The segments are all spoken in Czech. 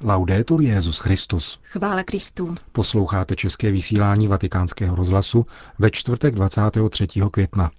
Laudetur Jezus Christus. Chvála Kristu. Posloucháte české vysílání Vatikánského rozhlasu ve čtvrtek 23. května.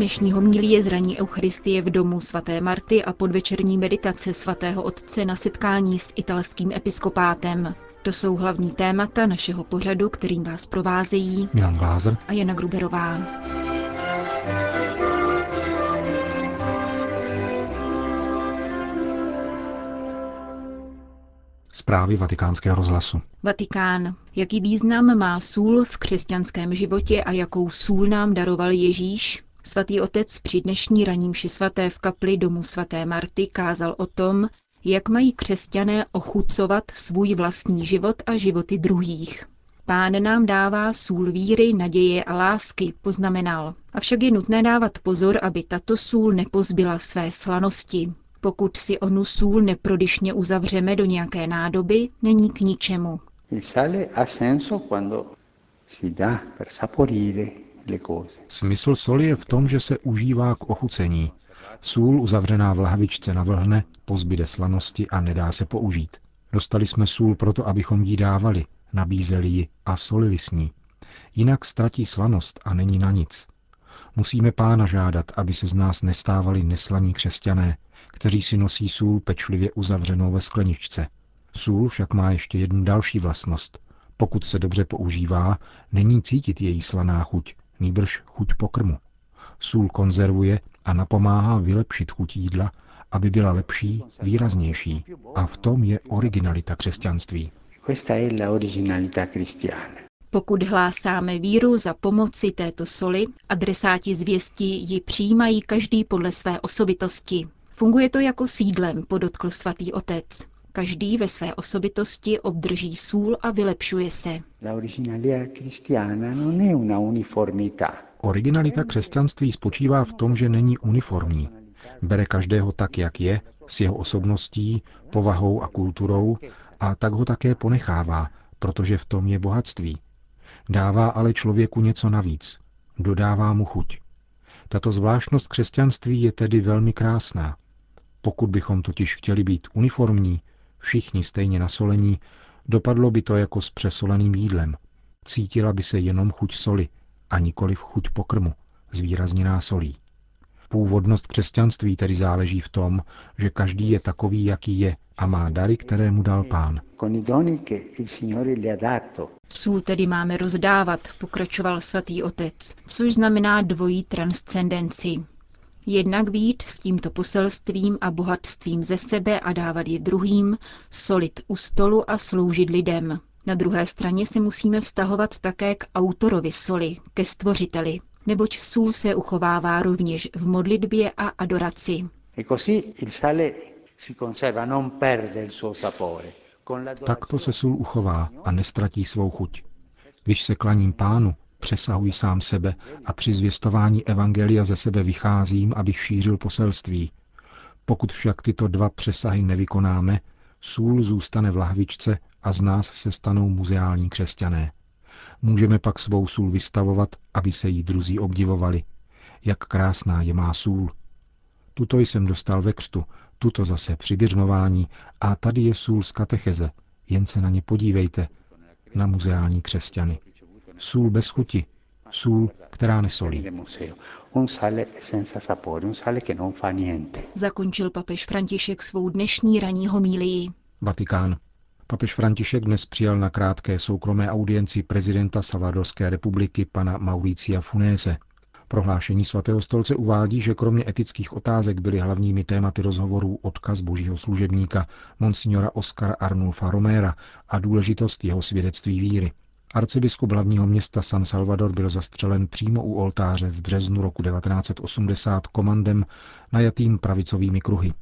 Dnešní homílí je zraní Eucharistie v domu svaté Marty a podvečerní meditace svatého otce na setkání s italským episkopátem. To jsou hlavní témata našeho pořadu, kterým vás provázejí Milan Glázer a Jana Gruberová. Zprávy vatikánského rozhlasu. Vatikán. Jaký význam má sůl v křesťanském životě a jakou sůl nám daroval Ježíš? Svatý otec při dnešní raním svaté v kapli domu svaté Marty kázal o tom, jak mají křesťané ochucovat svůj vlastní život a životy druhých. Pán nám dává sůl víry, naděje a lásky, poznamenal. Avšak je nutné dávat pozor, aby tato sůl nepozbyla své slanosti. Pokud si onu sůl neprodyšně uzavřeme do nějaké nádoby, není k ničemu. Il quando si per Smysl soli je v tom, že se užívá k ochucení. Sůl uzavřená v lahvičce navlhne, pozbyde slanosti a nedá se použít. Dostali jsme sůl proto, abychom jí dávali, nabízeli ji a solili s ní. Jinak ztratí slanost a není na nic. Musíme pána žádat, aby se z nás nestávali neslaní křesťané, kteří si nosí sůl pečlivě uzavřenou ve skleničce. Sůl však má ještě jednu další vlastnost. Pokud se dobře používá, není cítit její slaná chuť, nýbrž chuť pokrmu. Sůl konzervuje a napomáhá vylepšit chuť jídla, aby byla lepší, výraznější. A v tom je originalita křesťanství. Pokud hlásáme víru za pomoci této soli, adresáti zvěstí ji přijímají každý podle své osobitosti. Funguje to jako sídlem, podotkl svatý otec. Každý ve své osobitosti obdrží sůl a vylepšuje se. Originalita křesťanství spočívá v tom, že není uniformní. Bere každého tak, jak je, s jeho osobností, povahou a kulturou a tak ho také ponechává, protože v tom je bohatství. Dává ale člověku něco navíc. Dodává mu chuť. Tato zvláštnost křesťanství je tedy velmi krásná. Pokud bychom totiž chtěli být uniformní, všichni stejně nasolení, dopadlo by to jako s přesoleným jídlem. Cítila by se jenom chuť soli a nikoli v chuť pokrmu, zvýrazněná solí. Původnost křesťanství tedy záleží v tom, že každý je takový, jaký je a má dary, které mu dal pán. Sůl tedy máme rozdávat, pokračoval svatý otec, což znamená dvojí transcendenci. Jednak být s tímto poselstvím a bohatstvím ze sebe a dávat je druhým, solit u stolu a sloužit lidem. Na druhé straně se musíme vztahovat také k autorovi soli, ke stvořiteli, neboť sůl se uchovává rovněž v modlitbě a adoraci. Takto se sůl uchová a nestratí svou chuť. Když se klaním pánu, přesahuji sám sebe a při zvěstování evangelia ze sebe vycházím, abych šířil poselství. Pokud však tyto dva přesahy nevykonáme, sůl zůstane v lahvičce a z nás se stanou muzeální křesťané. Můžeme pak svou sůl vystavovat, aby se jí druzí obdivovali. Jak krásná je má sůl. Tuto jsem dostal ve křtu, tuto zase při běžmování a tady je sůl z katecheze. Jen se na ně podívejte, na muzeální křesťany. Sůl bez chuti, sůl, která nesolí. Zakončil papež František svou dnešní ranní homílii. Vatikán. Papež František dnes přijal na krátké soukromé audienci prezidenta Salvadorské republiky pana Mauricia Funese. Prohlášení svatého stolce uvádí, že kromě etických otázek byly hlavními tématy rozhovorů odkaz božího služebníka monsignora Oscara Arnulfa Romera a důležitost jeho svědectví víry. Arcibiskup hlavního města San Salvador byl zastřelen přímo u oltáře v březnu roku 1980 komandem najatým pravicovými kruhy.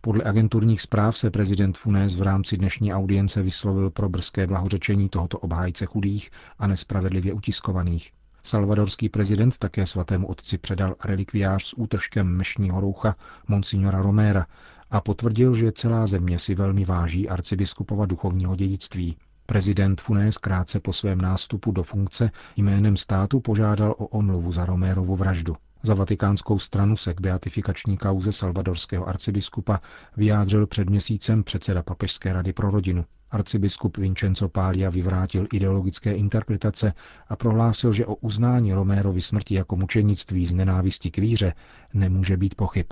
Podle agenturních zpráv se prezident Funes v rámci dnešní audience vyslovil pro brzké blahořečení tohoto obhájce chudých a nespravedlivě utiskovaných. Salvadorský prezident také svatému otci předal relikviář s útržkem mešního roucha Monsignora Romera a potvrdil, že celá země si velmi váží arcibiskupova duchovního dědictví. Prezident Funés krátce po svém nástupu do funkce jménem státu požádal o omluvu za Romérovu vraždu. Za vatikánskou stranu se k beatifikační kauze salvadorského arcibiskupa vyjádřil před měsícem předseda Papežské rady pro rodinu. Arcibiskup Vincenzo Pália vyvrátil ideologické interpretace a prohlásil, že o uznání Romérovy smrti jako mučenictví z nenávisti k víře nemůže být pochyb.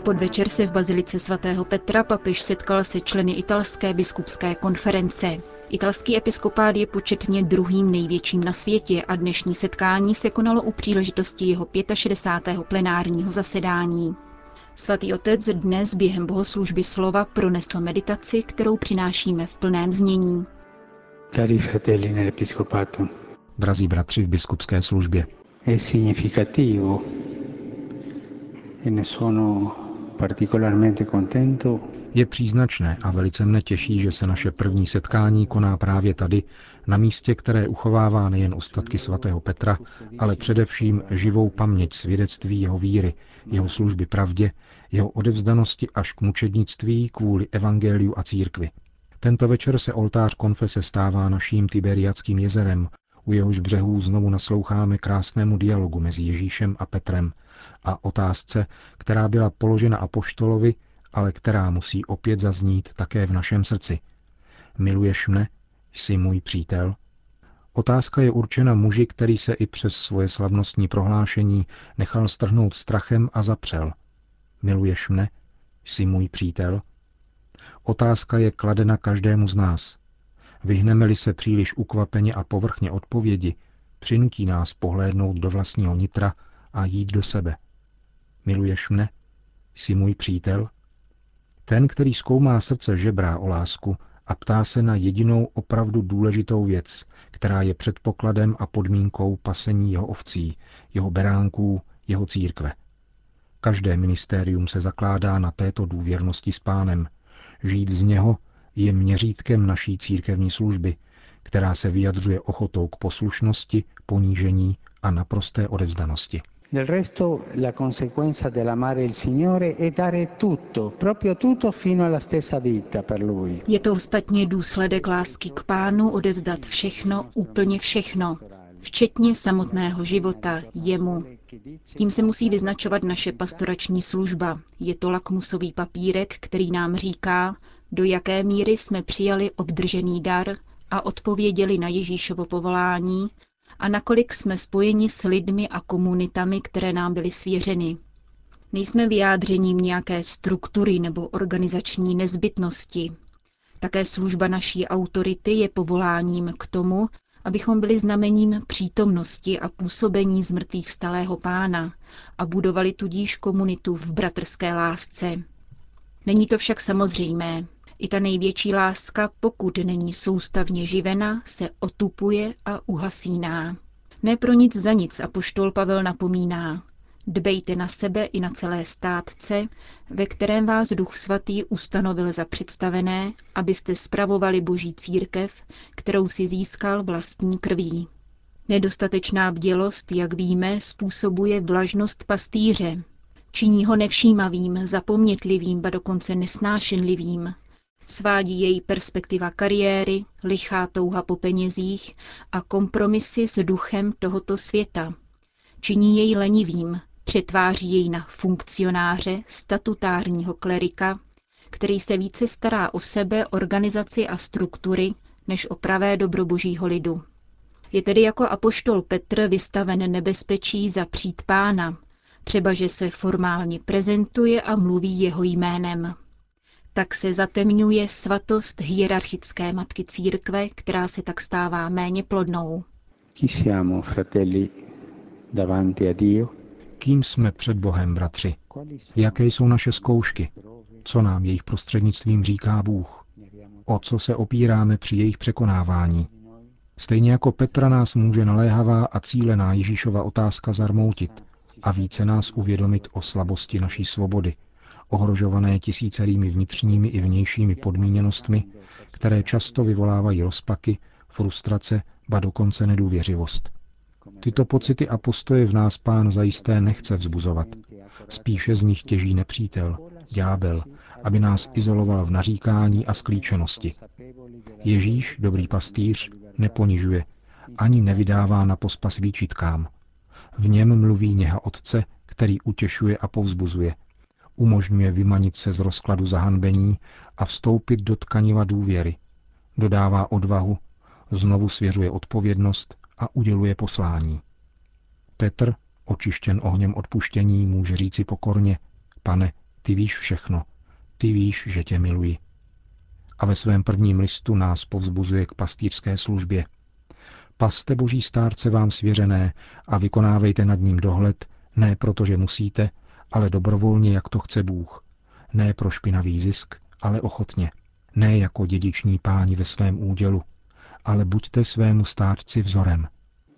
Podvečer se v Bazilice svatého Petra papež setkal se členy italské biskupské konference. Italský episkopát je početně druhým největším na světě a dnešní setkání se konalo u příležitosti jeho 65. plenárního zasedání. Svatý otec dnes během bohoslužby slova pronesl meditaci, kterou přinášíme v plném znění. Cari fratelli nell'episcopato, Drazí bratři v biskupské službě, è significativo e ne sono je příznačné a velice mne těší, že se naše první setkání koná právě tady, na místě, které uchovává nejen ostatky svatého Petra, ale především živou paměť svědectví jeho víry, jeho služby pravdě, jeho odevzdanosti až k mučednictví kvůli evangeliu a církvi. Tento večer se oltář konfese stává naším Tiberiackým jezerem, u jehož břehů znovu nasloucháme krásnému dialogu mezi Ježíšem a Petrem a otázce, která byla položena apoštolovi, ale která musí opět zaznít také v našem srdci. Miluješ mne? Jsi můj přítel? Otázka je určena muži, který se i přes svoje slavnostní prohlášení nechal strhnout strachem a zapřel. Miluješ mne? Jsi můj přítel? Otázka je kladena každému z nás. Vyhneme-li se příliš ukvapeně a povrchně odpovědi, přinutí nás pohlédnout do vlastního nitra a jít do sebe. Miluješ mne? Jsi můj přítel? Ten, který zkoumá srdce, žebrá o lásku a ptá se na jedinou opravdu důležitou věc, která je předpokladem a podmínkou pasení jeho ovcí, jeho beránků, jeho církve. Každé ministérium se zakládá na této důvěrnosti s pánem. Žít z něho je měřítkem naší církevní služby, která se vyjadřuje ochotou k poslušnosti, ponížení a naprosté odevzdanosti. Del resto la conseguenza dell'amare il Signore è dare tutto, proprio tutto fino alla stessa vita per Lui. Je to ostatně důsledek lásky k pánu odevzdat všechno, úplně všechno, včetně samotného života jemu. Tím se musí vyznačovat naše pastorační služba. Je to lakmusový papírek, který nám říká, do jaké míry jsme přijali obdržený dar a odpověděli na Ježíšovo povolání a nakolik jsme spojeni s lidmi a komunitami, které nám byly svěřeny. Nejsme vyjádřením nějaké struktury nebo organizační nezbytnosti. Také služba naší autority je povoláním k tomu, abychom byli znamením přítomnosti a působení zmrtvých vstalého pána a budovali tudíž komunitu v bratrské lásce. Není to však samozřejmé. I ta největší láska, pokud není soustavně živena, se otupuje a uhasíná. Ne pro nic za nic a poštol Pavel napomíná. Dbejte na sebe i na celé státce, ve kterém vás Duch Svatý ustanovil za představené, abyste spravovali Boží církev, kterou si získal vlastní krví. Nedostatečná bdělost, jak víme, způsobuje vlažnost pastýře. Činí ho nevšímavým, zapomnětlivým, ba dokonce nesnášenlivým, Svádí její perspektiva kariéry, lichá touha po penězích a kompromisy s duchem tohoto světa. Činí jej lenivým, přetváří jej na funkcionáře, statutárního klerika, který se více stará o sebe, organizaci a struktury, než o pravé dobro božího lidu. Je tedy jako apoštol Petr vystaven nebezpečí za pána, třeba že se formálně prezentuje a mluví jeho jménem tak se zatemňuje svatost hierarchické matky církve, která se tak stává méně plodnou. Kým jsme před Bohem, bratři? Jaké jsou naše zkoušky? Co nám jejich prostřednictvím říká Bůh? O co se opíráme při jejich překonávání? Stejně jako Petra nás může naléhavá a cílená Ježíšova otázka zarmoutit a více nás uvědomit o slabosti naší svobody – ohrožované tisícerými vnitřními i vnějšími podmíněnostmi, které často vyvolávají rozpaky, frustrace, ba dokonce nedůvěřivost. Tyto pocity a postoje v nás pán zajisté nechce vzbuzovat. Spíše z nich těží nepřítel, ďábel, aby nás izoloval v naříkání a sklíčenosti. Ježíš, dobrý pastýř, neponižuje, ani nevydává na pospas výčitkám. V něm mluví něha Otce, který utěšuje a povzbuzuje. Umožňuje vymanit se z rozkladu zahanbení a vstoupit do tkaniva důvěry. Dodává odvahu, znovu svěřuje odpovědnost a uděluje poslání. Petr, očištěn ohněm odpuštění, může říci pokorně, pane, ty víš všechno, ty víš, že tě miluji. A ve svém prvním listu nás povzbuzuje k pastýřské službě. Paste boží stárce vám svěřené a vykonávejte nad ním dohled, ne proto, že musíte, ale dobrovolně, jak to chce Bůh. Ne pro špinavý zisk, ale ochotně. Ne jako dědiční páni ve svém údělu, ale buďte svému stárci vzorem.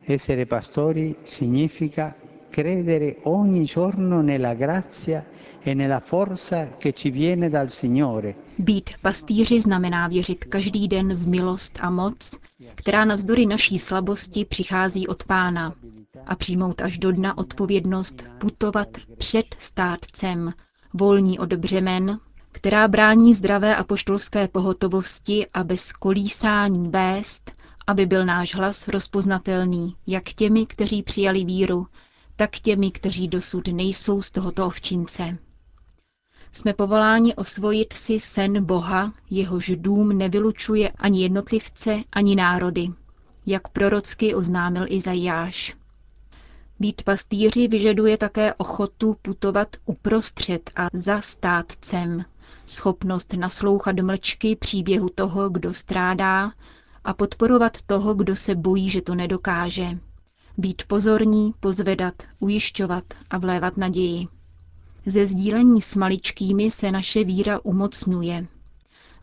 Essere pastori significa credere ogni giorno nella grazia e nella forza che ci viene dal Signore. Být pastýři znamená věřit každý den v milost a moc, která navzdory naší slabosti přichází od Pána a přijmout až do dna odpovědnost putovat před státcem, volní od břemen, která brání zdravé apoštolské pohotovosti a bez kolísání vést, aby byl náš hlas rozpoznatelný jak těmi, kteří přijali víru, tak těmi, kteří dosud nejsou z tohoto ovčince. Jsme povoláni osvojit si sen Boha, jehož dům nevylučuje ani jednotlivce, ani národy, jak prorocky oznámil Izajáš. Být pastýři vyžaduje také ochotu putovat uprostřed a za státcem, schopnost naslouchat mlčky příběhu toho, kdo strádá, a podporovat toho, kdo se bojí, že to nedokáže. Být pozorní, pozvedat, ujišťovat a vlévat naději. Ze sdílení s maličkými se naše víra umocňuje.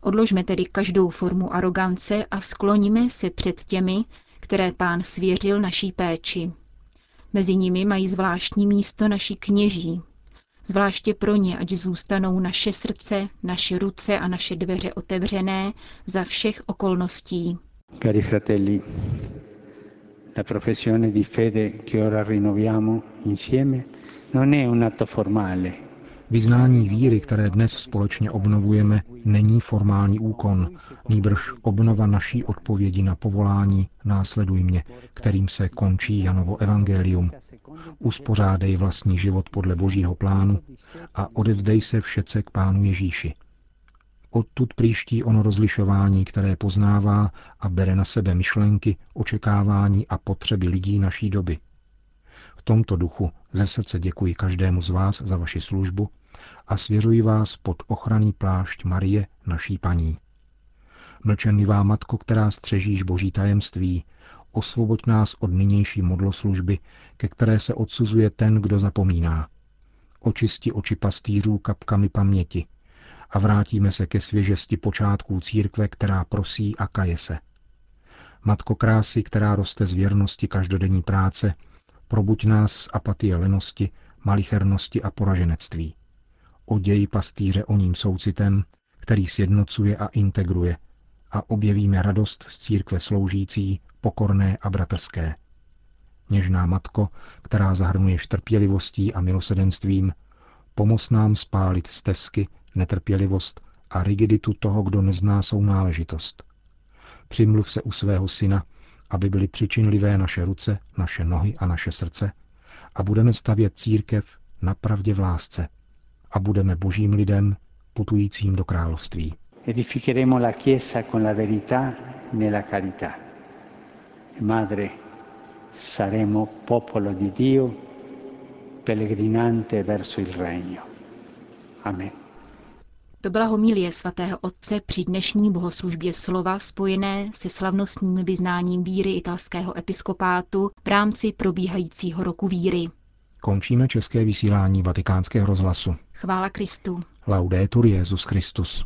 Odložme tedy každou formu arogance a skloníme se před těmi, které pán svěřil naší péči. Mezi nimi mají zvláštní místo naši kněží. Zvláště pro ně, ať zůstanou naše srdce, naše ruce a naše dveře otevřené za všech okolností. Cari fratelli, la professione di fede che ora rinnoviamo insieme non è un atto formale. Vyznání víry, které dnes společně obnovujeme, není formální úkon, nýbrž obnova naší odpovědi na povolání Následuj mě, kterým se končí Janovo evangelium. Uspořádej vlastní život podle božího plánu a odevzdej se všetce k pánu Ježíši. Odtud příští ono rozlišování, které poznává a bere na sebe myšlenky, očekávání a potřeby lidí naší doby. V tomto duchu ze srdce děkuji každému z vás za vaši službu a svěřuji vás pod ochranný plášť Marie, naší paní. Mlčenlivá matko, která střežíš boží tajemství, osvoboď nás od nynější modloslužby, ke které se odsuzuje ten, kdo zapomíná. Očisti oči pastýřů kapkami paměti a vrátíme se ke svěžesti počátků církve, která prosí a kaje se. Matko krásy, která roste z věrnosti každodenní práce, probuď nás z apatie lenosti, malichernosti a poraženectví. Oděj pastýře o ním soucitem, který sjednocuje a integruje, a objevíme radost z církve sloužící, pokorné a bratrské. Něžná matko, která zahrnuje trpělivostí a milosedenstvím, pomoz nám spálit stezky, netrpělivost a rigiditu toho, kdo nezná svou náležitost. Přimluv se u svého syna, aby byly přičinlivé naše ruce, naše nohy a naše srdce a budeme stavět církev na pravdě v lásce a budeme božím lidem putujícím do království. Edificheremo la Chiesa con la verità nella carità. Madre, saremo popolo di Dio pellegrinante verso il regno. Amen. To byla homilie svatého otce při dnešní bohoslužbě slova spojené se slavnostním vyznáním víry italského episkopátu v rámci probíhajícího roku víry. Končíme české vysílání vatikánského rozhlasu. Chvála Kristu. Laudetur Jezus Christus.